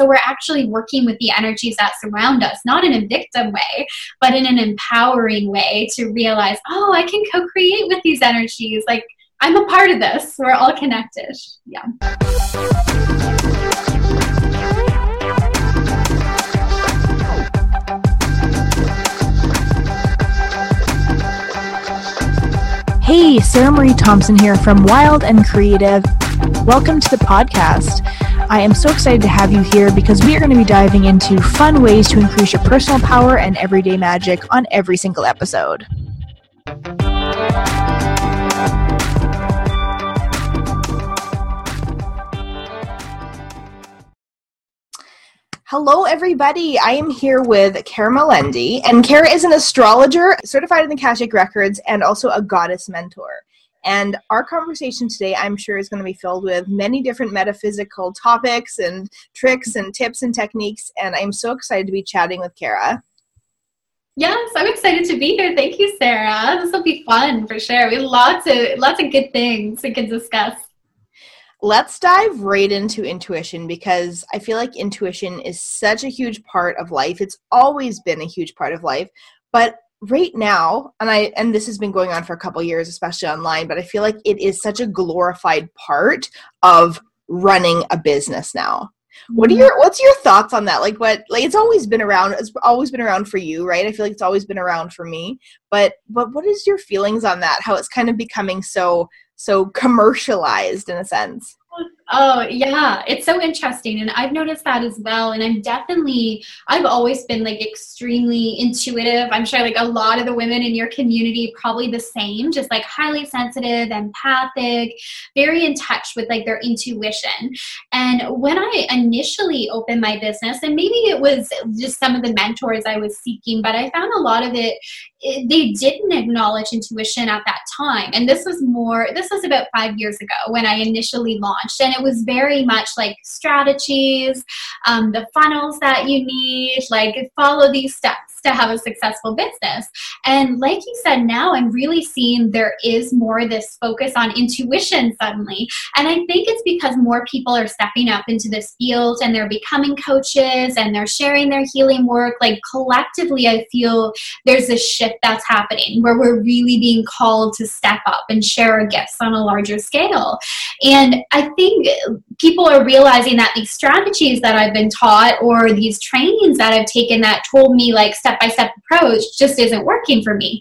so we're actually working with the energies that surround us, not in a victim way, but in an empowering way to realize, oh, I can co create with these energies. Like, I'm a part of this. We're all connected. Yeah. Hey, Sarah Marie Thompson here from Wild and Creative. Welcome to the podcast. I am so excited to have you here because we are going to be diving into fun ways to increase your personal power and everyday magic on every single episode. Hello, everybody. I am here with Kara Melendi, and Kara is an astrologer, certified in the Akashic Records, and also a goddess mentor. And our conversation today, I'm sure, is going to be filled with many different metaphysical topics and tricks and tips and techniques. And I'm so excited to be chatting with Kara. Yes, I'm excited to be here. Thank you, Sarah. This will be fun for sure. We have lots of lots of good things we can discuss let's dive right into intuition because I feel like intuition is such a huge part of life. It's always been a huge part of life, but right now and i and this has been going on for a couple years especially online but i feel like it is such a glorified part of running a business now. What are mm-hmm. your what's your thoughts on that? Like what like it's always been around it's always been around for you right? I feel like it's always been around for me but but what is your feelings on that? How it's kind of becoming so so commercialized in a sense Oh, yeah. It's so interesting. And I've noticed that as well. And I'm definitely, I've always been like extremely intuitive. I'm sure like a lot of the women in your community probably the same, just like highly sensitive, empathic, very in touch with like their intuition. And when I initially opened my business, and maybe it was just some of the mentors I was seeking, but I found a lot of it, it they didn't acknowledge intuition at that time. And this was more, this was about five years ago when I initially launched. And it was very much like strategies, um, the funnels that you need, like follow these steps to have a successful business. And like you said, now I'm really seeing there is more this focus on intuition suddenly. And I think it's because more people are stepping up into this field and they're becoming coaches and they're sharing their healing work. Like collectively, I feel there's a shift that's happening where we're really being called to step up and share our gifts on a larger scale. And I think people are realizing that these strategies that I've been taught or these trainings that I've taken that told me like step by step approach just isn't working for me.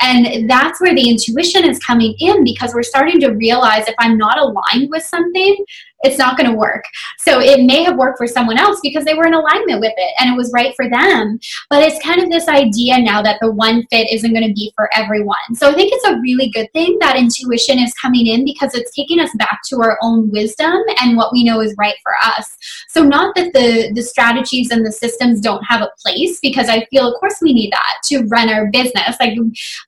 And that's where the intuition is coming in because we're starting to realize if I'm not aligned with something, it's not going to work. So it may have worked for someone else because they were in alignment with it and it was right for them. But it's kind of this idea now that the one fit isn't going to be for everyone. So I think it's a really good thing that intuition is coming in because it's taking us back to our own wisdom and what we know is right for us. So not that the the strategies and the systems don't have a place because I feel of course we need that to run our business. Like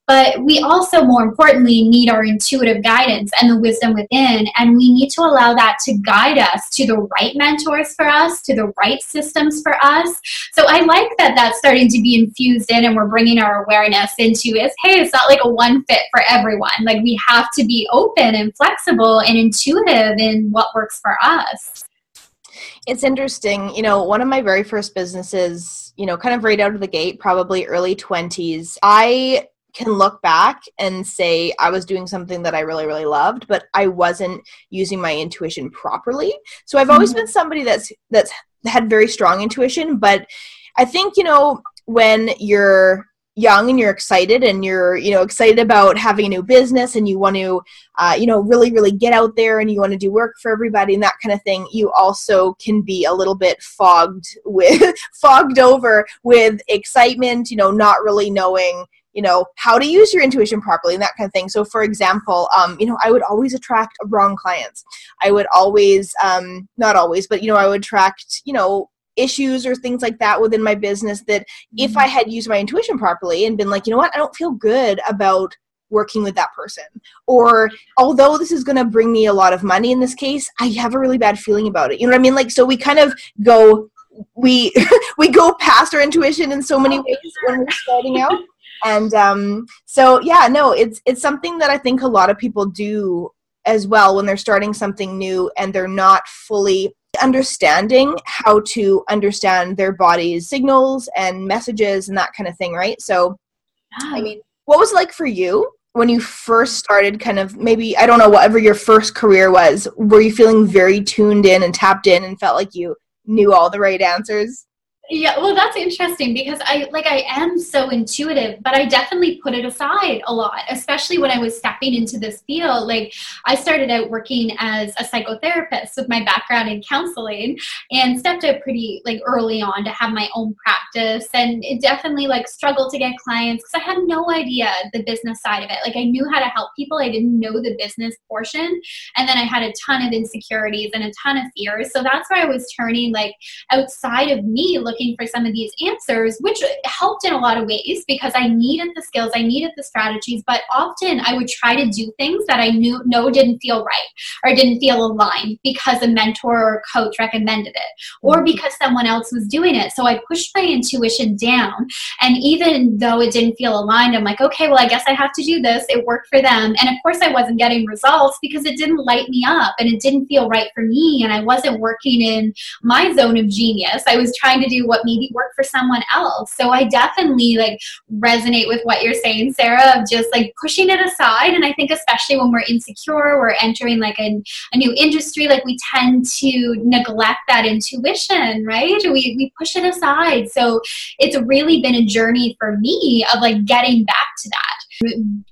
but we also more importantly need our intuitive guidance and the wisdom within and we need to allow that to guide us to the right mentors for us, to the right systems for us. So I like that that's starting to be infused in and we're bringing our awareness into is, hey, it's not like a one fit for everyone. Like we have to be open and flexible and intuitive in what works for us. It's interesting. You know, one of my very first businesses, you know, kind of right out of the gate, probably early 20s, I can look back and say I was doing something that I really, really loved, but I wasn't using my intuition properly. So I've always mm-hmm. been somebody that's that's had very strong intuition, but I think, you know, when you're young and you're excited and you're you know excited about having a new business and you want to uh, you know really really get out there and you want to do work for everybody and that kind of thing you also can be a little bit fogged with fogged over with excitement you know not really knowing you know how to use your intuition properly and that kind of thing. So for example um, you know i would always attract wrong clients. I would always um, not always but you know i would attract you know issues or things like that within my business that if i mm-hmm. had used my intuition properly and been like you know what? I don't feel good about working with that person. Or although this is going to bring me a lot of money in this case i have a really bad feeling about it. You know what i mean? Like so we kind of go we we go past our intuition in so many ways when we're starting out and um, so yeah no it's it's something that i think a lot of people do as well when they're starting something new and they're not fully understanding how to understand their body's signals and messages and that kind of thing, right? So, I mean, what was it like for you when you first started kind of maybe i don't know whatever your first career was were you feeling very tuned in and tapped in and felt like you knew all the right answers yeah, well, that's interesting because I like I am so intuitive, but I definitely put it aside a lot, especially when I was stepping into this field. Like I started out working as a psychotherapist with my background in counseling and stepped out pretty like early on to have my own practice and it definitely like struggled to get clients because I had no idea the business side of it. Like I knew how to help people, I didn't know the business portion. And then I had a ton of insecurities and a ton of fears. So that's why I was turning like outside of me looking looking for some of these answers, which helped in a lot of ways because I needed the skills, I needed the strategies, but often I would try to do things that I knew no didn't feel right or didn't feel aligned because a mentor or coach recommended it or mm-hmm. because someone else was doing it. So I pushed my intuition down. And even though it didn't feel aligned, I'm like, okay, well, I guess I have to do this. It worked for them. And of course, I wasn't getting results because it didn't light me up and it didn't feel right for me. And I wasn't working in my zone of genius. I was trying to do what maybe worked for someone else. So I definitely like resonate with what you're saying, Sarah, of just like pushing it aside. And I think especially when we're insecure, we're entering like a, a new industry, like we tend to neglect that intuition, right? We, we push it aside. So it's really been a journey for me of like getting back to that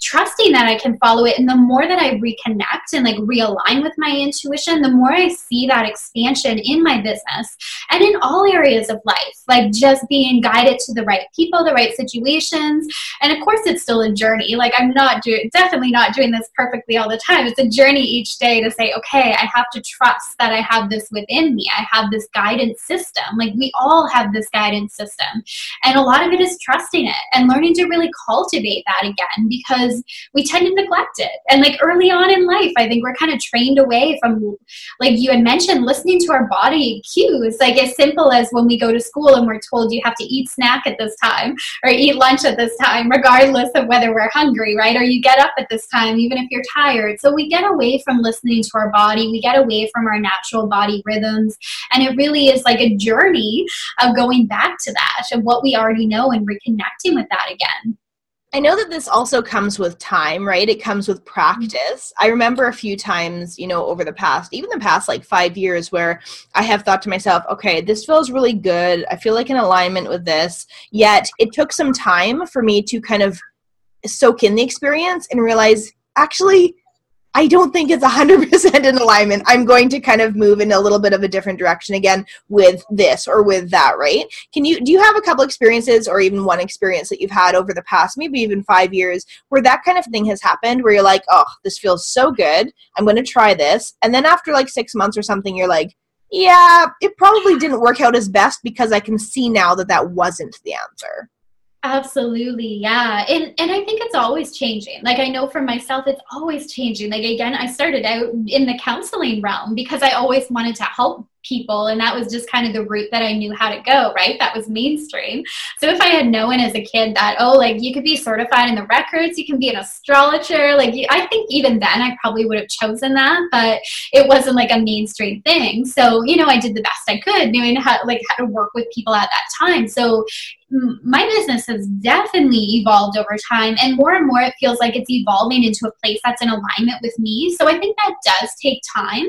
trusting that I can follow it. And the more that I reconnect and like realign with my intuition, the more I see that expansion in my business and in all areas of life, like just being guided to the right people, the right situations. And of course, it's still a journey. Like I'm not doing, definitely not doing this perfectly all the time. It's a journey each day to say, okay, I have to trust that I have this within me. I have this guidance system. Like we all have this guidance system. And a lot of it is trusting it and learning to really cultivate that again because we tend to neglect it. And like early on in life, I think we're kind of trained away from, like you had mentioned, listening to our body cues. Like as simple as when we go to school and we're told you have to eat snack at this time or eat lunch at this time, regardless of whether we're hungry, right? Or you get up at this time, even if you're tired. So we get away from listening to our body, we get away from our natural body rhythms. And it really is like a journey of going back to that and what we already know and reconnecting with that again. I know that this also comes with time, right? It comes with practice. I remember a few times, you know, over the past, even the past like five years, where I have thought to myself, okay, this feels really good. I feel like in alignment with this. Yet it took some time for me to kind of soak in the experience and realize actually I don't think it's 100% in alignment. I'm going to kind of move in a little bit of a different direction again with this or with that, right? Can you do you have a couple experiences or even one experience that you've had over the past maybe even 5 years where that kind of thing has happened where you're like, "Oh, this feels so good. I'm going to try this." And then after like 6 months or something, you're like, "Yeah, it probably didn't work out as best because I can see now that that wasn't the answer." Absolutely, yeah. And and I think it's always changing. Like I know for myself it's always changing. Like again, I started out in the counseling realm because I always wanted to help people and that was just kind of the route that I knew how to go, right? That was mainstream. So if I had known as a kid that oh, like you could be certified in the records, you can be an astrologer, like I think even then I probably would have chosen that, but it wasn't like a mainstream thing. So, you know, I did the best I could knowing how like how to work with people at that time. So my business has definitely evolved over time and more and more it feels like it's evolving into a place that's in alignment with me. So i think that does take time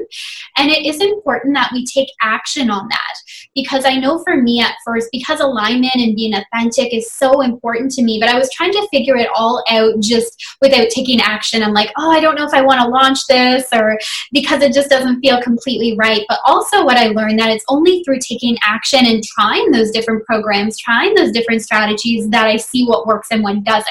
and it is important that we take action on that because i know for me at first because alignment and being authentic is so important to me but i was trying to figure it all out just without taking action. I'm like oh i don't know if i want to launch this or because it just doesn't feel completely right. But also what i learned that it's only through taking action and trying those different programs trying those different strategies that I see what works and what doesn't.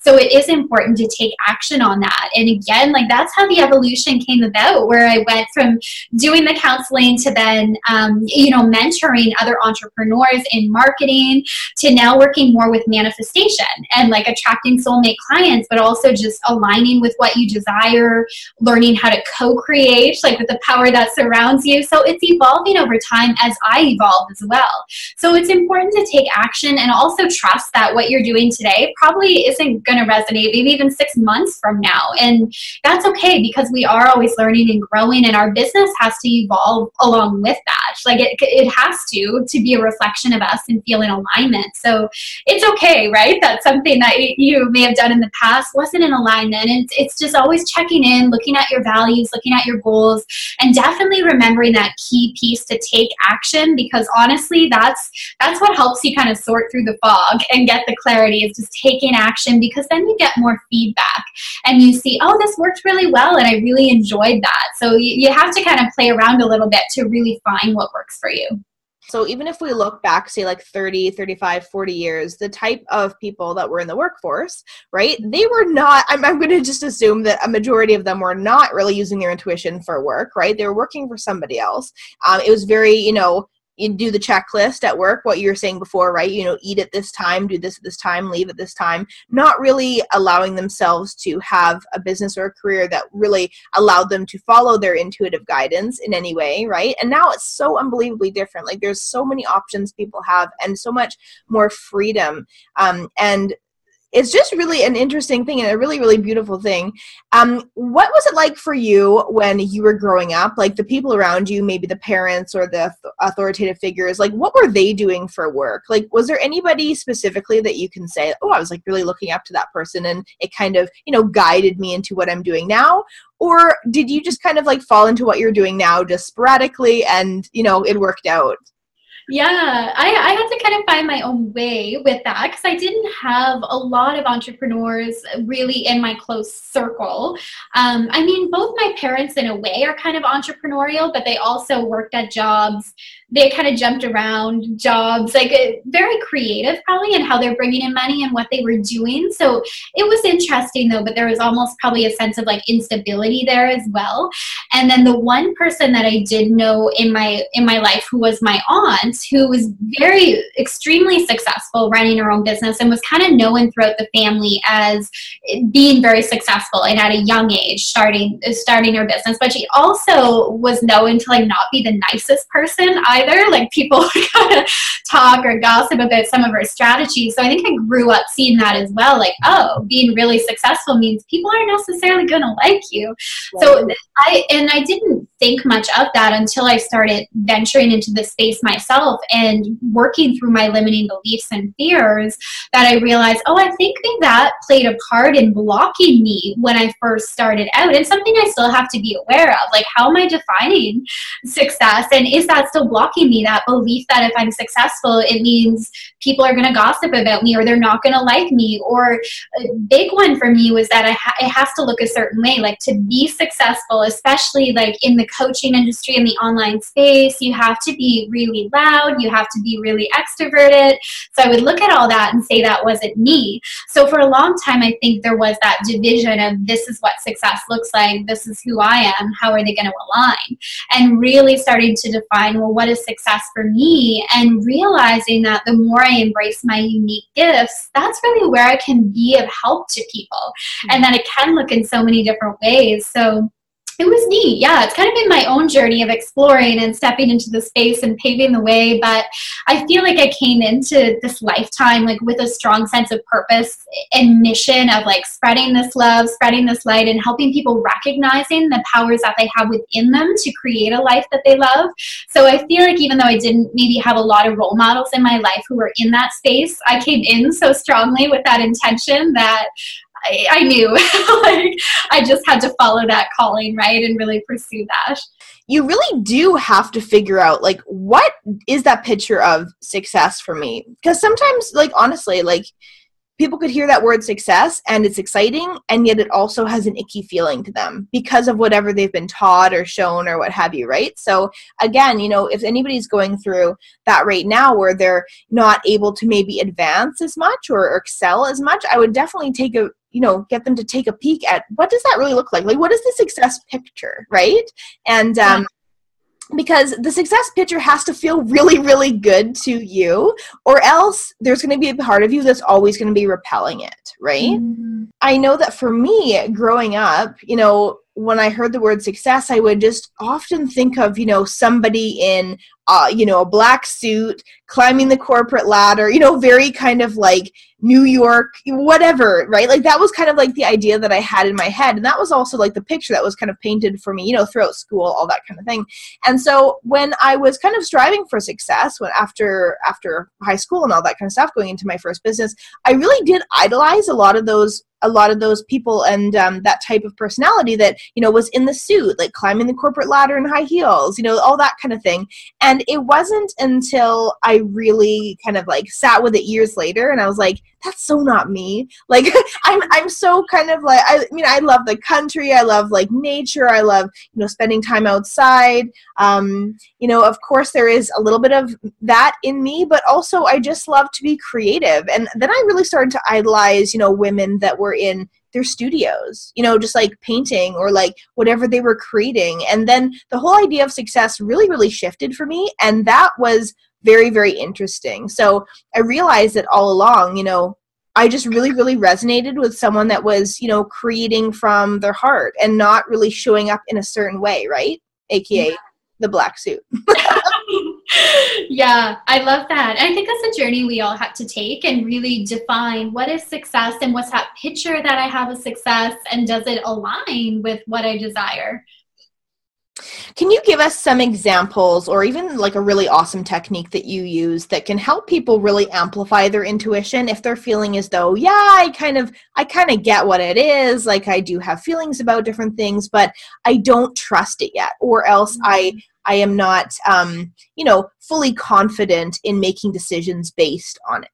So it is important to take action on that. And again, like that's how the evolution came about, where I went from doing the counseling to then, um, you know, mentoring other entrepreneurs in marketing to now working more with manifestation and like attracting soulmate clients, but also just aligning with what you desire, learning how to co create, like with the power that surrounds you. So it's evolving over time as I evolve as well. So it's important to take action and also trust that what you're doing today probably isn't going to resonate maybe even six months from now. And that's okay because we are always learning and growing, and our business has to evolve along with that. Like it, it has to to be a reflection of us and feel in alignment. So it's okay, right? That's something that you may have done in the past wasn't in alignment. And it's, it's just always checking in, looking at your values, looking at your goals, and definitely remembering that key piece to take action because honestly, that's that's what helps you kind of sort through the fog and get the clarity is just taking action because then you get more feedback and you see, oh, this worked really well and I really enjoyed that. So you, you have to kind of play around a little bit to really find what works for you. So even if we look back, say like 30, 35, 40 years, the type of people that were in the workforce, right? They were not, I'm, I'm going to just assume that a majority of them were not really using their intuition for work, right? They were working for somebody else. Um, it was very, you know, you do the checklist at work what you were saying before right? You know eat at this time do this at this time leave at this time. Not really allowing themselves to have a business or a career that really allowed them to follow their intuitive guidance in any way right? And now it's so unbelievably different. Like there's so many options people have and so much more freedom. Um, and it's just really an interesting thing and a really really beautiful thing. Um, what was it like for you when you were growing up? Like the people around you maybe the parents or the authoritative figures like what were they doing for work? Like was there anybody specifically that you can say oh i was like really looking up to that person and it kind of you know guided me into what i'm doing now? Or did you just kind of like fall into what you're doing now just sporadically and you know it worked out yeah, I, I had to kind of find my own way with that because I didn't have a lot of entrepreneurs really in my close circle. Um, I mean, both my parents, in a way, are kind of entrepreneurial, but they also worked at jobs they kind of jumped around jobs, like uh, very creative probably in how they're bringing in money and what they were doing. So it was interesting though, but there was almost probably a sense of like instability there as well. And then the one person that I did know in my in my life who was my aunt, who was very extremely successful running her own business and was kind of known throughout the family as being very successful and at a young age starting starting her business. But she also was known to like not be the nicest person. I either. Like people kind of talk or gossip about some of her strategies. So I think I grew up seeing that as well. Like, oh, being really successful means people aren't necessarily going to like you. Right. So I, and I didn't think much of that until I started venturing into the space myself and working through my limiting beliefs and fears that I realized, oh, I think that played a part in blocking me when I first started out and something I still have to be aware of. Like, how am I defining success? And is that still blocking me? That belief that if I'm successful, it means people are going to gossip about me or they're not going to like me. Or a big one for me was that ha- it has to look a certain way. Like, to be successful, especially like in the coaching industry in the online space, you have to be really loud, you have to be really extroverted. So I would look at all that and say that wasn't me. So for a long time, I think there was that division of this is what success looks like, this is who I am, how are they going to align? And really starting to define, well, what is success for me? And realizing that the more I embrace my unique gifts, that's really where I can be of help to people. And hmm. that it can look in so many different ways. So it was neat. Yeah, it's kind of been my own journey of exploring and stepping into the space and paving the way. But I feel like I came into this lifetime like with a strong sense of purpose and mission of like spreading this love, spreading this light, and helping people recognizing the powers that they have within them to create a life that they love. So I feel like even though I didn't maybe have a lot of role models in my life who were in that space, I came in so strongly with that intention that I, I knew like I just had to follow that calling, right, and really pursue that. You really do have to figure out like what is that picture of success for me? Because sometimes, like honestly, like people could hear that word success and it's exciting and yet it also has an icky feeling to them because of whatever they've been taught or shown or what have you right so again you know if anybody's going through that right now where they're not able to maybe advance as much or, excel as much i would definitely take a you know get them to take a peek at what does that really look like? Like what is the success picture right? And um, because the success picture has to feel really really good to you or else there's going to be a part of you that's always going to be repelling it right? Mm-hmm. i know that for me growing up you know when I heard the word success, I would just often think of, you know, somebody in uh, you know, a black suit, climbing the corporate ladder, you know, very kind of like New York, whatever, right? Like that was kind of like the idea that I had in my head. And that was also like the picture that was kind of painted for me, you know, throughout school, all that kind of thing. And so when I was kind of striving for success, when after after high school and all that kind of stuff, going into my first business, I really did idolize a lot of those a lot of those people and um, that type of personality that you know was in the suit like climbing the corporate ladder in high heels you know all that kind of thing and it wasn't until i really kind of like sat with it years later and i was like that's so not me. Like i'm i'm so kind of like I, mean i love the country i love like nature i love you know spending time outside. Um you know of course there is a little bit of that in me but also i just love to be creative. And then i really started to idolize you know women that were in their studios, you know, just like painting or like whatever they were creating. And then the whole idea of success really, really shifted for me. And that was very, very interesting. So I realized that all along, you know, I just really, really resonated with someone that was, you know, creating from their heart and not really showing up in a certain way, right? AKA yeah. the black suit. yeah, I love that. I think that's a journey we all have to take and really define what is success and what's that picture that I have of success and does it align with what I desire? Can you give us some examples or even like a really awesome technique that you use that can help people really amplify their intuition if they're feeling as though, yeah, I kind of I kind of get what it is, like I do have feelings about different things, but I don't trust it yet or else I mm-hmm. I am not um, you know, fully confident in making decisions based on it.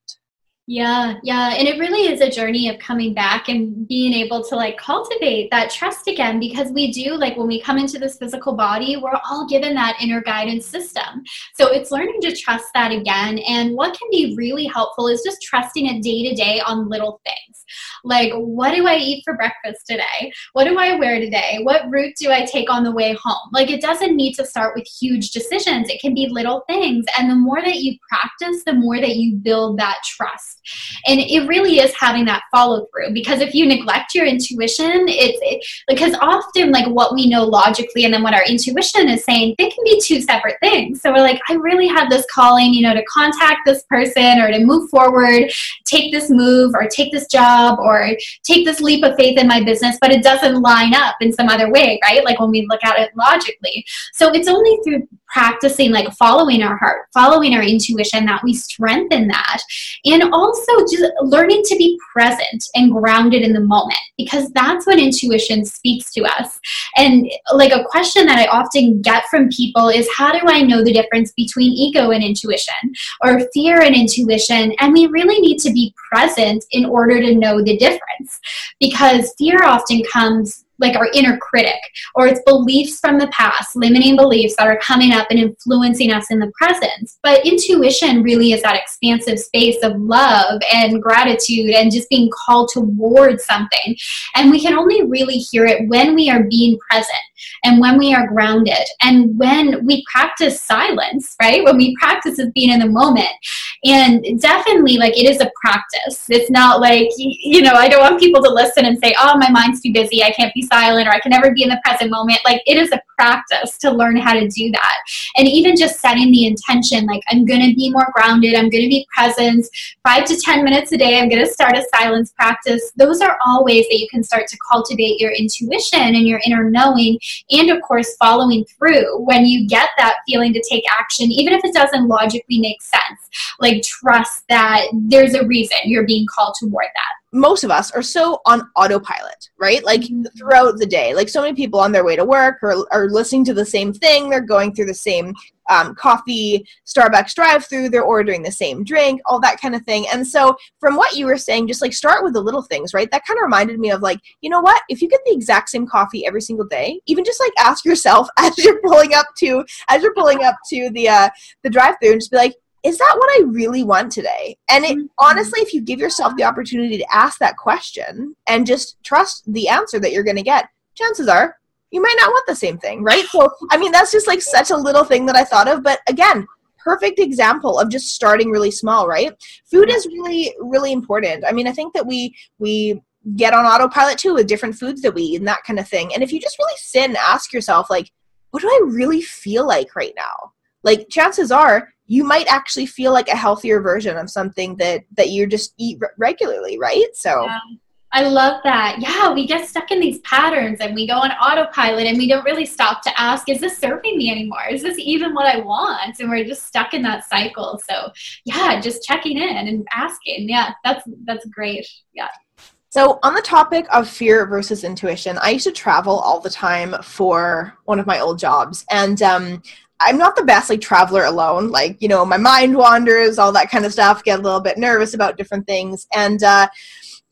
Yeah, yeah. And it really is a journey of coming back and being able to like cultivate that trust again because we do, like when we come into this physical body, we're all given that inner guidance system. So it's learning to trust that again. And what can be really helpful is just trusting it day to day on little things. Like, what do I eat for breakfast today? What do I wear today? What route do I take on the way home? Like, it doesn't need to start with huge decisions, it can be little things. And the more that you practice, the more that you build that trust. And it really is having that follow through because if you neglect your intuition, it's it, because often like what we know logically and then what our intuition is saying, they can be two separate things. So we're like, I really have this calling, you know, to contact this person or to move forward, take this move or take this job or take this leap of faith in my business, but it doesn't line up in some other way, right? Like when we look at it logically. So it's only through practicing like following our heart, following our intuition that we strengthen that. And also just learning to be present and grounded in the moment because that's when intuition speaks to us. And like a question that I often get from people is how do I know the difference between ego and intuition or fear and intuition? And we really need to be present in order to know the difference. Because fear often comes like our inner critic or it's beliefs from the past limiting beliefs that are coming up and influencing us in the present. But intuition really is that expansive space of love and gratitude and just being called towards something. And we can only really hear it when we are being present and when we are grounded and when we practice silence right? When we practice of being in the moment. And definitely like it is a practice. It's not like you know i don't want people to listen and say oh my mind's too busy. I can't be silent or I can never be in the present moment. Like it is a practice to learn how to do that. And even just setting the intention, like I'm going to be more grounded, I'm going to be present five to 10 minutes a day, I'm going to start a silence practice. Those are all ways that you can start to cultivate your intuition and your inner knowing. And of course, following through when you get that feeling to take action, even if it doesn't logically make sense. Like trust that there's a reason you're being called toward that most of us are so on autopilot, right? Like mm-hmm. throughout the day, like so many people on their way to work or are listening to the same thing. They're going through the same um, coffee, Starbucks drive through. They're ordering the same drink, all that kind of thing. And so, from what you were saying, just like start with the little things, right? That kind of reminded me of like, you know what? If you get the exact same coffee every single day, even just like ask yourself as you're pulling up to as you're pulling up to the uh, the drive through, and just be like, is that what I really want today? And it, mm-hmm. honestly, if you give yourself the opportunity to ask that question and just trust the answer that you're going to get, chances are you might not want the same thing, right? So, I mean, that's just like such a little thing that I thought of. But again, perfect example of just starting really small, right? Food is really, really important. I mean, I think that we, we, get on autopilot too with different foods that we eat and that kind of thing. And if you just really sit and ask yourself, like, what do I really feel like right now? Like chances are you might actually feel like a healthier version of something that that you just eat regularly right so yeah. I love that. Yeah, we get stuck in these patterns and we go on autopilot and we don't really stop to ask, is this serving me anymore? Is this even what I want? And we're just stuck in that cycle. So yeah, just checking in and asking. Yeah, that's that's great. Yeah. So, on the topic of fear versus intuition, I used to travel all the time for one of my old jobs. And um, I'm not the best like traveler alone. Like, you know, my mind wanders, all that kind of stuff, get a little bit nervous about different things. And uh,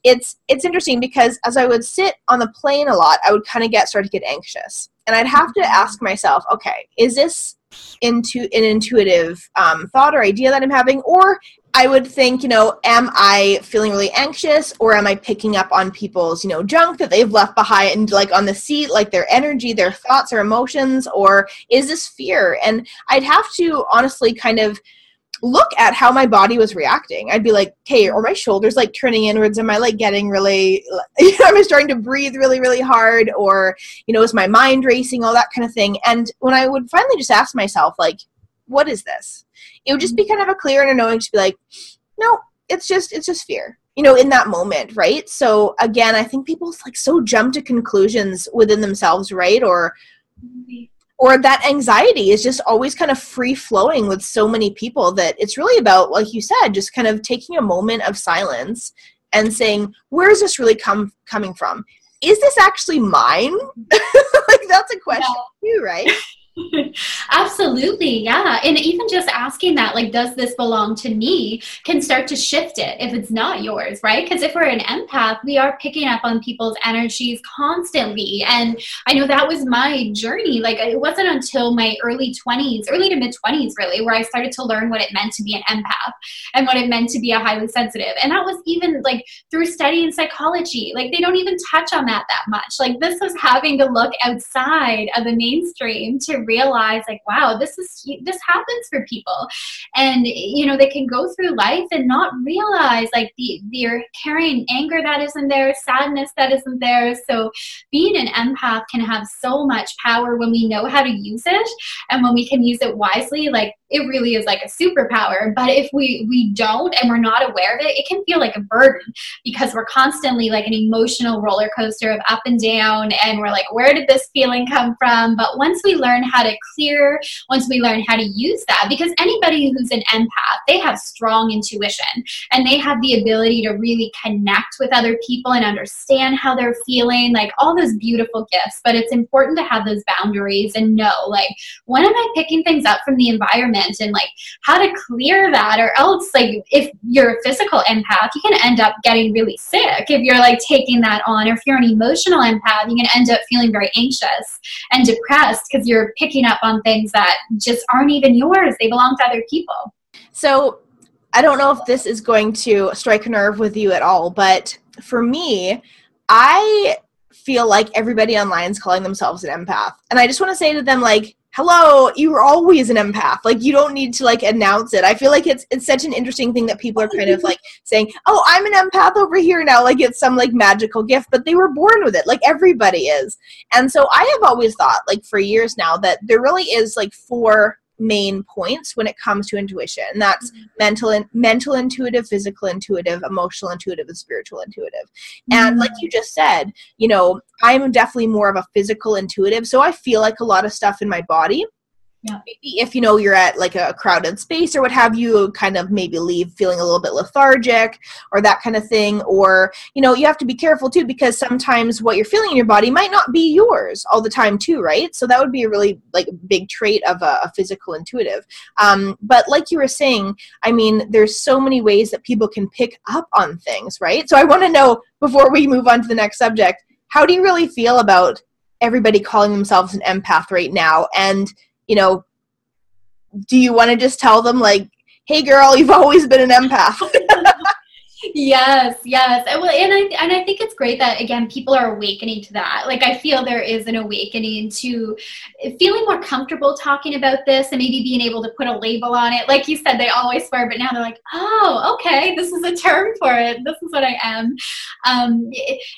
it's it's interesting because as I would sit on the plane a lot, I would kind of get start to get anxious, and I'd have to ask myself, okay, is this into an intuitive um, thought or idea that I'm having, or I would think, you know, am I feeling really anxious, or am I picking up on people's, you know, junk that they've left behind, and like on the seat, like their energy, their thoughts or emotions, or is this fear? And I'd have to honestly kind of look at how my body was reacting. I'd be like, "Hey, are my shoulders like turning inwards? Am I like getting really? You know, am I starting to breathe really, really hard? Or you know, is my mind racing? All that kind of thing." And when I would finally just ask myself, like, "What is this?" It would just be mm-hmm. kind of a clear and a knowing to be like, "No, it's just it's just fear." You know, in that moment, right? So again, I think people like so jump to conclusions within themselves, right? Or or that anxiety is just always kind of free flowing with so many people that it's really about like you said just kind of taking a moment of silence and saying where is this really come coming from is this actually mine like that's a question too right Absolutely, yeah. And even just asking that, like, does this belong to me, can start to shift it if it's not yours, right? Because if we're an empath, we are picking up on people's energies constantly. And I know that was my journey. Like, it wasn't until my early 20s, early to mid 20s, really, where I started to learn what it meant to be an empath and what it meant to be a highly sensitive. And that was even like through studying psychology. Like, they don't even touch on that that much. Like, this was having to look outside of the mainstream to realize like wow this is this happens for people. And you know they can go through life and not realize like the they're carrying anger that isn't there sadness that isn't there. So being an empath can have so much power when we know how to use it and when we can use it wisely like it really is like a superpower but if we we don't and we're not aware of it it can feel like a burden because we're constantly like an emotional roller coaster of up and down and we're like where did this feeling come from? But once we learn how to clear once we learn how to use that because anybody who's an empath they have strong intuition and they have the ability to really connect with other people and understand how they're feeling like all those beautiful gifts. But it's important to have those boundaries and know like when am i picking things up from the environment and like how to clear that or else like if you're a physical empath you can end up getting really sick if you're like taking that on. Or if you're an emotional empath you can end up feeling very anxious and depressed because you're picking up on things that just aren't even yours. They belong to other people. So i don't know if this is going to strike a nerve with you at all but for me i feel like everybody online is calling themselves an empath. And i just want to say to them like hello you're always an empath. Like you don't need to like announce it. I feel like it's it's such an interesting thing that people are kind of like saying oh i'm an empath over here now like it's some like magical gift but they were born with it like everybody is. And so i have always thought like for years now that there really is like four main points when it comes to intuition and that's mm-hmm. mental and mental intuitive physical intuitive emotional intuitive and spiritual intuitive mm-hmm. and like you just said you know i'm definitely more of a physical intuitive so i feel like a lot of stuff in my body yeah. Maybe if you know you're at like a crowded space or what have you, kind of maybe leave feeling a little bit lethargic or that kind of thing. Or, you know, you have to be careful too because sometimes what you're feeling in your body might not be yours all the time too, right? So that would be a really like big trait of a, a physical intuitive. Um, but like you were saying, I mean, there's so many ways that people can pick up on things, right? So I want to know before we move on to the next subject, how do you really feel about everybody calling themselves an empath right now? And you know, do you want to just tell them like, "Hey, girl, you've always been an empath"? yes yes. And, well, and i and i think it's great that again people are awakening to that. Like i feel there is an awakening to feeling more comfortable talking about this and maybe being able to put a label on it. Like you said they always were but now they're like oh okay this is a term for it. This is what i am. Um,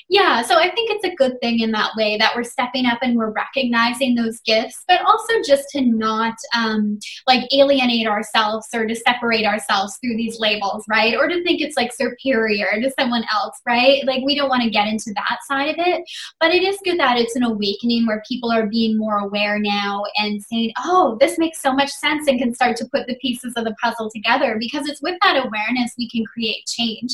yeah so i think it's a good thing in that way that we're stepping up and we're recognizing those gifts but also just to not um, like alienate ourselves or to separate ourselves through these labels right? Or to think it's like superior to someone else, right? Like we don't want to get into that side of it. But it is good that it's an awakening where people are being more aware now and saying, oh, this makes so much sense and can start to put the pieces of the puzzle together because it's with that awareness we can create change.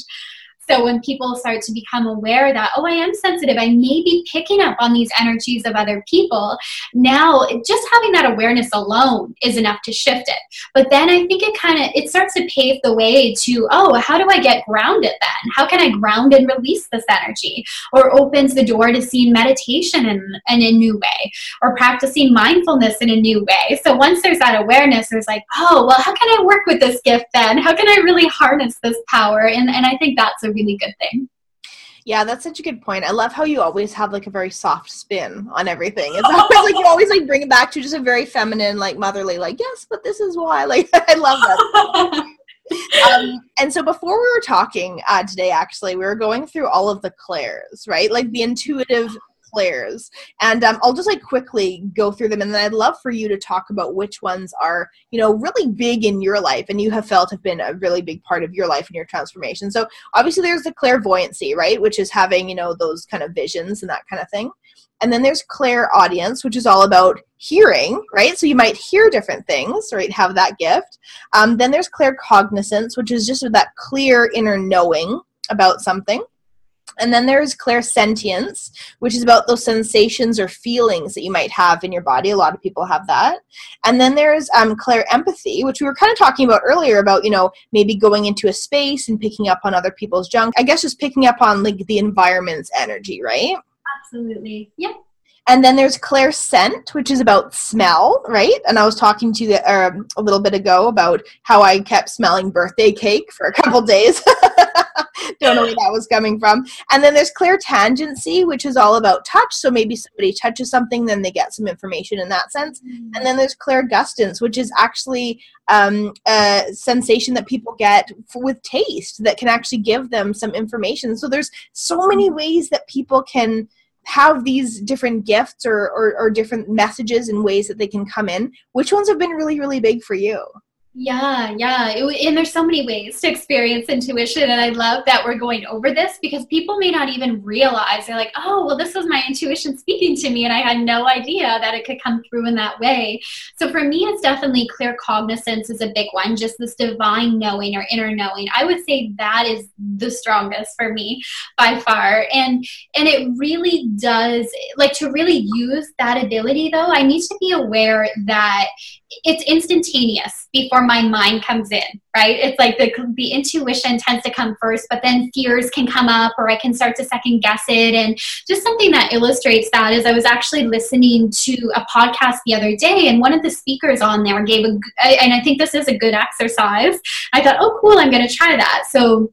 So when people start to become aware that, oh, I am sensitive, I may be picking up on these energies of other people, now just having that awareness alone is enough to shift it. But then I think it kind of it starts to pave the way to, oh, how do I get grounded then? How can I ground and release this energy? Or opens the door to seeing meditation in, in a new way or practicing mindfulness in a new way. So once there's that awareness, there's like, oh, well, how can I work with this gift then? How can I really harness this power? And and I think that's a really good thing. Yeah, that's such a good point. I love how you always have like a very soft spin on everything. It's always like you always like bring it back to just a very feminine, like motherly, like yes, but this is why. Like I love that. um, and so before we were talking uh, today, actually, we were going through all of the clairs, right? Like the intuitive clairs. And um, I'll just like quickly go through them, and then I'd love for you to talk about which ones are, you know, really big in your life and you have felt have been a really big part of your life and your transformation. So obviously there's the clairvoyancy, right, which is having, you know, those kind of visions and that kind of thing. And then there's clairaudience, which is all about hearing, right? So you might hear different things, right? Have that gift. Um, then there's claircognizance, which is just that clear inner knowing about something. And then there's clairsentience, which is about those sensations or feelings that you might have in your body. A lot of people have that. And then there's um, clairempathy, which we were kind of talking about earlier about, you know, maybe going into a space and picking up on other people's junk. I guess just picking up on like the environment's energy, right? Absolutely. Yeah. And then there's clairscent, which is about smell, right? And I was talking to you uh, a little bit ago about how I kept smelling birthday cake for a couple days. Don't know where that was coming from. And then there's clairtangency, which is all about touch. So maybe somebody touches something, then they get some information in that sense. Mm. And then there's clairgustance, which is actually um, a sensation that people get with taste that can actually give them some information. So there's so many ways that people can have these different gifts or, or, or different messages and ways that they can come in. Which ones have been really, really big for you? Yeah, yeah. It, and there's so many ways to experience intuition. And I love that we're going over this because people may not even realize they're like, oh, well, this was my intuition speaking to me. And I had no idea that it could come through in that way. So for me, it's definitely claircognizance is a big one, just this divine knowing or inner knowing. I would say that is the strongest for me by far. And and it really does like to really use that ability though, I need to be aware that it's instantaneous before my mind comes in right? It's like the, the intuition tends to come first but then fears can come up or i can start to second guess it. And just something that illustrates that is i was actually listening to a podcast the other day and one of the speakers on there gave a and i think this is a good exercise. I thought oh cool i'm going to try that. So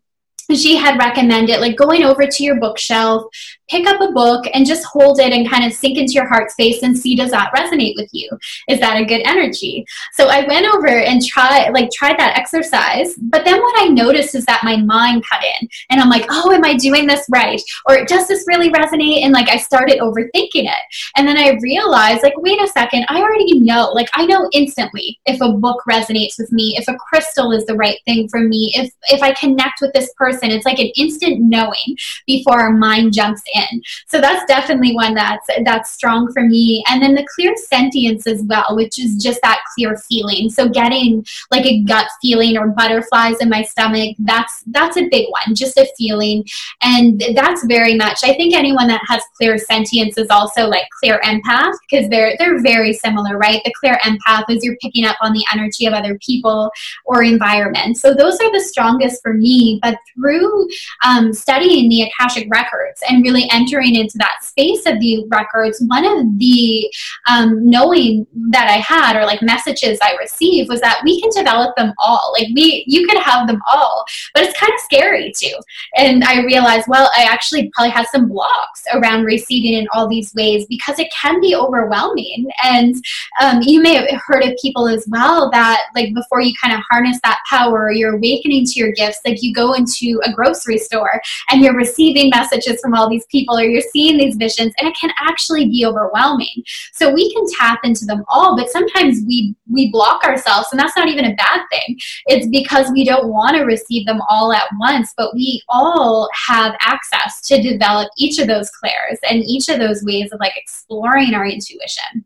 she had recommended like going over to your bookshelf pick up a book and just hold it and kind of sink into your heart space and see does that resonate with you? Is that a good energy? So i went over and tried like tried that exercise but then what i noticed is that my mind cut in and i'm like oh am i doing this right? Or does this really resonate? And like i started overthinking it. And then i realized like wait a second i already know like i know instantly if a book resonates with me if a crystal is the right thing for me if if i connect with this person. It's like an instant knowing before our mind jumps in in. So that's definitely one that's that's strong for me. And then the clairsentience as well, which is just that clear feeling. So getting like a gut feeling or butterflies in my stomach, that's that's a big one, just a feeling. And that's very much I think anyone that has clairsentience is also like clairempath because they're they're very similar, right? The clairempath is you're picking up on the energy of other people or environment. So those are the strongest for me. But through um, studying the Akashic records and really really entering into that space of the records, one of the um, knowing that I had or like messages I received was that we can develop them all. Like we, you could have them all, but it's kind of scary too. And I realized, well, I actually probably had some blocks around receiving in all these ways because it can be overwhelming. And um, you may have heard of people as well that like before you kind of harness that power, you're awakening to your gifts, like you go into a grocery store and you're receiving messages from all these people or you're seeing these visions and it can actually be overwhelming. So we can tap into them all, but sometimes we we block ourselves and that's not even a bad thing. It's because we don't want to receive them all at once, but we all have access to develop each of those clairs and each of those ways of like exploring our intuition.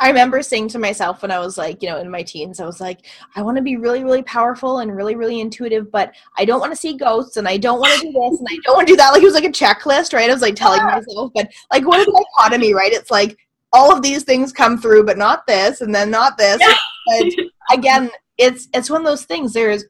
I remember saying to myself when I was like, you know, in my teens, I was like, I want to be really, really powerful and really, really intuitive, but I don't want to see ghosts and I don't want to do this and I don't want to do that. Like it was like a checklist, right? I was like telling ah. myself, but like what a dichotomy, right? It's like all of these things come through, but not this, and then not this. But again, it's it's one of those things. There's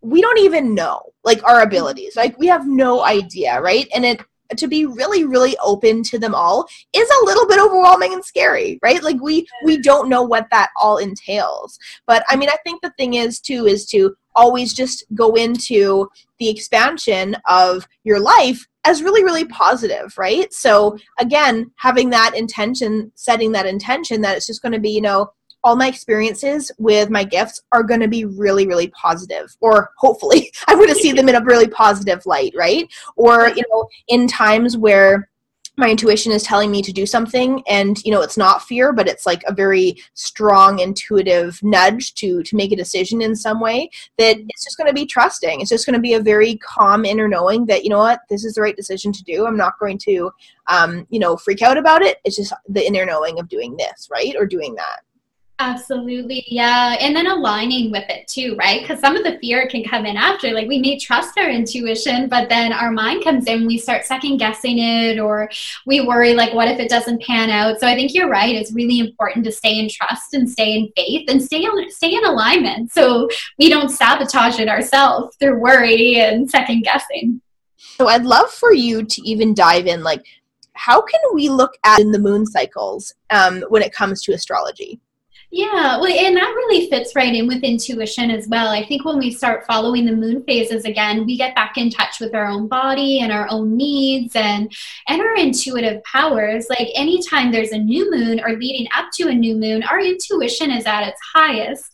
we don't even know like our abilities. Like we have no idea, right? And it to be really really open to them all is a little bit overwhelming and scary right? Like we we don't know what that all entails. But i mean i think the thing is too is to always just go into the expansion of your life as really really positive right? So again having that intention setting that intention that it's just going to be you know all my experiences with my gifts are going to be really really positive or hopefully i'm going to see them in a really positive light right? Or you know in times where my intuition is telling me to do something and you know it's not fear but it's like a very strong intuitive nudge to to make a decision in some way that it's just going to be trusting. It's just going to be a very calm inner knowing that you know what this is the right decision to do. I'm not going to um you know freak out about it. It's just the inner knowing of doing this right or doing that Absolutely. Yeah. And then aligning with it too, right? Because some of the fear can come in after. Like we may trust our intuition, but then our mind comes in, we start second guessing it, or we worry, like, what if it doesn't pan out? So I think you're right. It's really important to stay in trust and stay in faith and stay, stay in alignment so we don't sabotage it ourselves through worry and second guessing. So I'd love for you to even dive in, like, how can we look at in the moon cycles um, when it comes to astrology? Yeah, well, and that really fits right in with intuition as well. I think when we start following the moon phases again, we get back in touch with our own body and our own needs and and our intuitive powers. Like anytime there's a new moon or leading up to a new moon, our intuition is at its highest.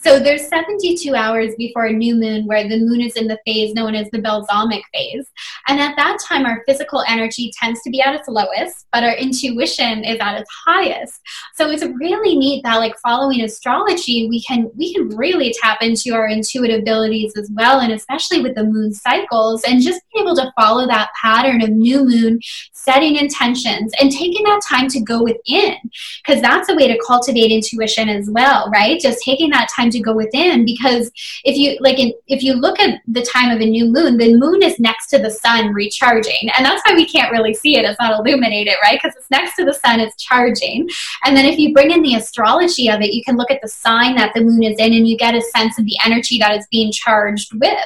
So there's 72 hours before a new moon where the moon is in the phase known as the balsamic phase. And at that time, our physical energy tends to be at its lowest, but our intuition is at its highest. So it's really neat that like following astrology, we can we can really tap into our intuitive abilities as well, and especially with the moon cycles, and just being able to follow that pattern of new moon, setting intentions, and taking that time to go within, because that's a way to cultivate intuition as well, right? Just taking that time to go within, because if you like, in, if you look at the time of a new moon, the moon is next to the sun recharging, and that's why we can't really see it; it's not illuminated, right? Because it's next to the sun, it's charging, and then if you bring in the astrology of it, you can look at the sign that the moon is in and you get a sense of the energy that it's being charged with.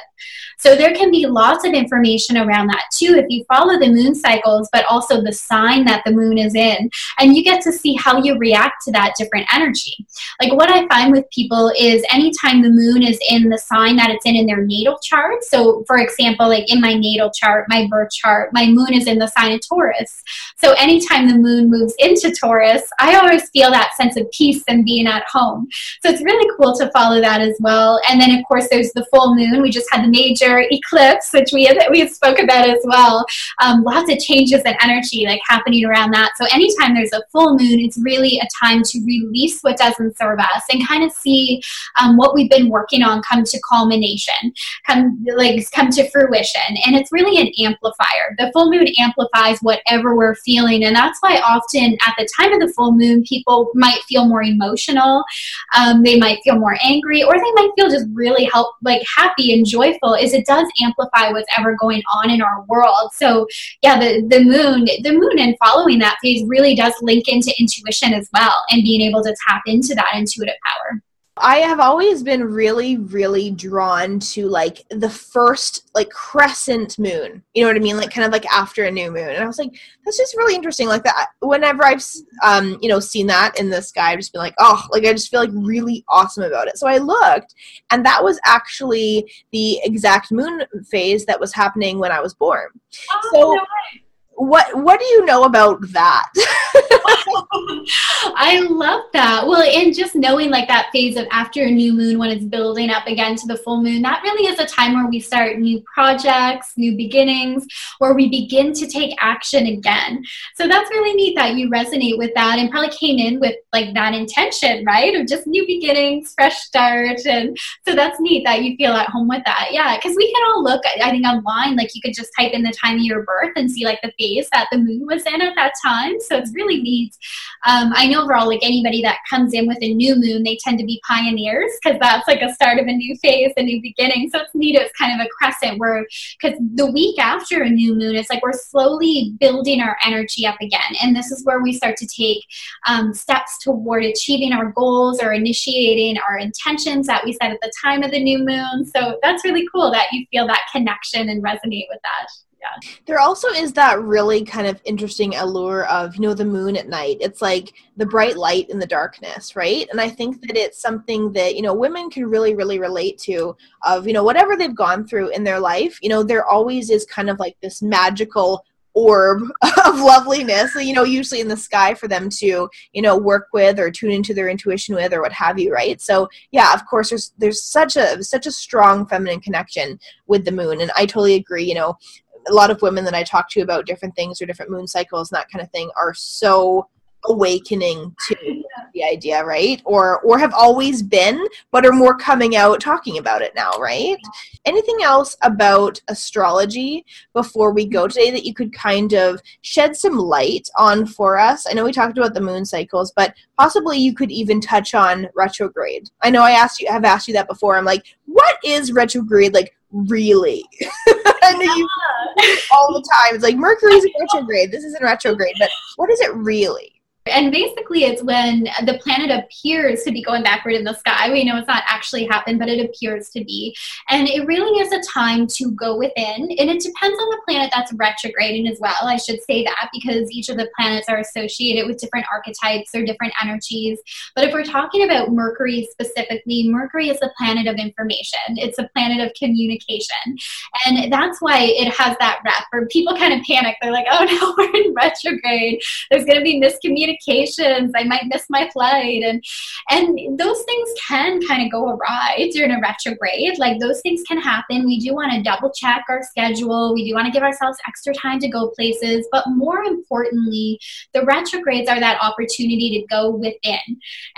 So there can be lots of information around that too if you follow the moon cycles, but also the sign that the moon is in. And you get to see how you react to that different energy. Like what I find with people is anytime the moon is in the sign that it's in in their natal chart. So for example, like in my natal chart, my birth chart, my moon is in the sign of Taurus. So anytime the moon moves into Taurus, I always feel that sense of peace and being at home. So it's really cool to follow that as well. And then of course there's the full moon. We just had the major eclipse, which we had, we spoke about as well. Um, lots of changes and energy like happening around that. So anytime there's a full moon, it's really a time to release what doesn't serve us and kind of see um, what we've been working on come to culmination, come like come to fruition. And it's really an amplifier. The full moon amplifies whatever we're feeling, and that's why often at the time of the full moon, people might feel more emotional. Um, they might feel more angry, or they might feel just really help like happy and joyful. Is it does amplify what's ever going on in our world. So yeah, the, the moon, the moon and following that phase really does link into intuition as well and being able to tap into that intuitive power. I have always been really, really drawn to like the first like crescent moon. You know what I mean? Like kind of like after a new moon. And I was like, that's just really interesting. Like that. Whenever I've um you know seen that in the sky, I've just been like, oh, like I just feel like really awesome about it. So I looked, and that was actually the exact moon phase that was happening when I was born. Oh, so. No what what do you know about that? I love that. Well and just knowing like that phase of after a new moon when it's building up again to the full moon that really is a time where we start new projects new beginnings where we begin to take action again. So that's really neat that you resonate with that and probably came in with like that intention right? Of just new beginnings fresh start. And so that's neat that you feel at home with that. Yeah because we can all look i think online. Like you could just type in the time of your birth and see like the phase that the moon was in at that time. So it's really neat. Um, I know overall, like anybody that comes in with a new moon, they tend to be pioneers because that's like a start of a new phase, a new beginning. So it's neat. It's kind of a crescent where, because the week after a new moon, it's like we're slowly building our energy up again. And this is where we start to take um, steps toward achieving our goals or initiating our intentions that we set at the time of the new moon. So that's really cool that you feel that connection and resonate with that There also is that really kind of interesting allure of, you know, the moon at night. It's like the bright light in the darkness, right? And I think that it's something that, you know, women can really, really relate to of, you know, whatever they've gone through in their life, you know, there always is kind of like this magical orb of loveliness you know usually in the sky for them to you know work with or tune into their intuition with or what have you right so yeah of course there's there's such a such a strong feminine connection with the moon and i totally agree you know a lot of women that I talk to about different things or different moon cycles and that kind of thing are so awakening to the idea right? Or or have always been but are more coming out talking about it now right? Anything else about astrology before we go today that you could kind of shed some light on for us? I know we talked about the moon cycles but possibly you could even touch on retrograde. I know i asked you have asked you that before. I'm like what is retrograde like really. Know you all the time. It's like Mercury's in retrograde. This is in retrograde, but what is it really? And basically, it's when the planet appears to be going backward in the sky. We know it's not actually happened, but it appears to be. And it really is a time to go within. And it depends on the planet that's retrograding as well. I should say that because each of the planets are associated with different archetypes or different energies. But if we're talking about Mercury specifically, Mercury is a planet of information, it's a planet of communication. And that's why it has that rep, where people kind of panic. They're like, oh no, we're in retrograde. There's going to be miscommunication communications i might miss my flight and and those things can kind of go awry during a retrograde. Like those things can happen. We do want to double check our schedule. We do want to give ourselves extra time to go places. But more importantly the retrogrades are that opportunity to go within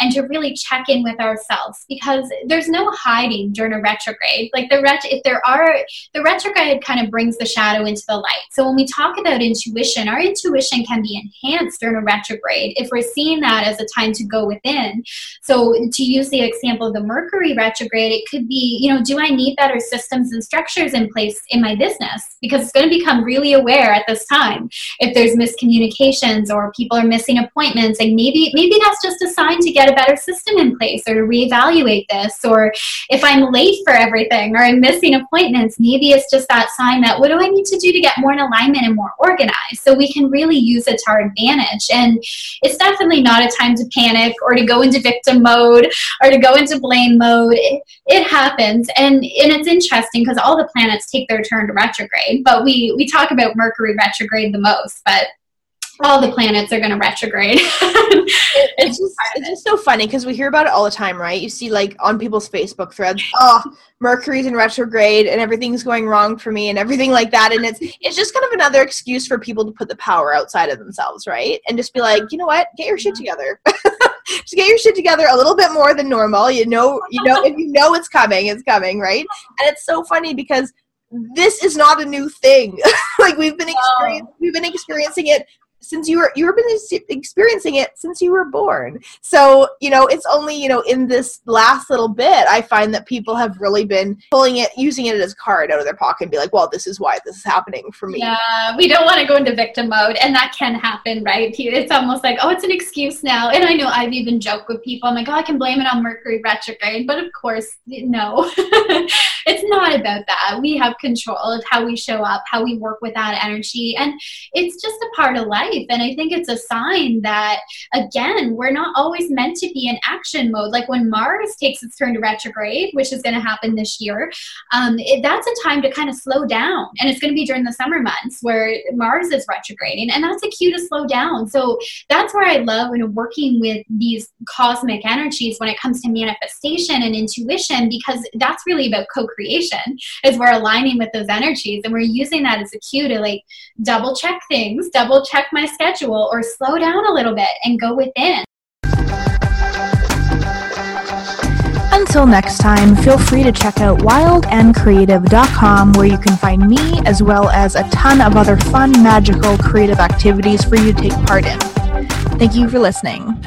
and to really check in with ourselves because there's no hiding during a retrograde. Like the ret if there are the retrograde kind of brings the shadow into the light. So when we talk about intuition our intuition can be enhanced during a retrograde if we're seeing that as a time to go within. So, to use the example of the Mercury retrograde, it could be, you know, do I need better systems and structures in place in my business? Because it's going to become really aware at this time if there's miscommunications or people are missing appointments. Like maybe, maybe that's just a sign to get a better system in place or to reevaluate this. Or if I'm late for everything or I'm missing appointments, maybe it's just that sign that what do I need to do to get more in alignment and more organized? So we can really use it to our advantage. And it's definitely not a time to panic or to go into victim mode or to go into blame mode. It, it happens. And, and it's interesting because all the planets take their turn to retrograde, but we, we talk about Mercury retrograde the most, but all the planets are going to retrograde. it's just it's just so funny because we hear about it all the time, right? You see like on people's Facebook threads, oh, Mercury's in retrograde and everything's going wrong for me and everything like that, and it's it's just kind of another excuse for people to put the power outside of themselves, right? And just be like, you know what, get your shit together. just get your shit together a little bit more than normal. You know, you know, if you know it's coming, it's coming, right? And it's so funny because this is not a new thing. like we've been experiencing, we've been experiencing it since you were you've been experiencing it since you were born. So you know it's only you know in this last little bit i find that people have really been pulling it using it as a card out of their pocket and be like well this is why this is happening for me. Yeah we don't want to go into victim mode and that can happen right? It's almost like oh it's an excuse now. And i know i've even joked with people i'm like oh i can blame it on mercury retrograde but of course no. It's not about that. We have control of how we show up how we work with that energy and it's just a part of life life. And I think it's a sign that, again, we're not always meant to be in action mode. Like when Mars takes its turn to retrograde, which is going to happen this year, um, it, that's a time to kind of slow down. And it's going to be during the summer months where Mars is retrograding. And that's a cue to slow down. So that's where I love when working with these cosmic energies when it comes to manifestation and intuition, because that's really about co creation, is we're aligning with those energies and we're using that as a cue to like double check things, double check my schedule or slow down a little bit and go within. Until next time, feel free to check out wildandcreative.com where you can find me as well as a ton of other fun, magical, creative activities for you to take part in. Thank you for listening.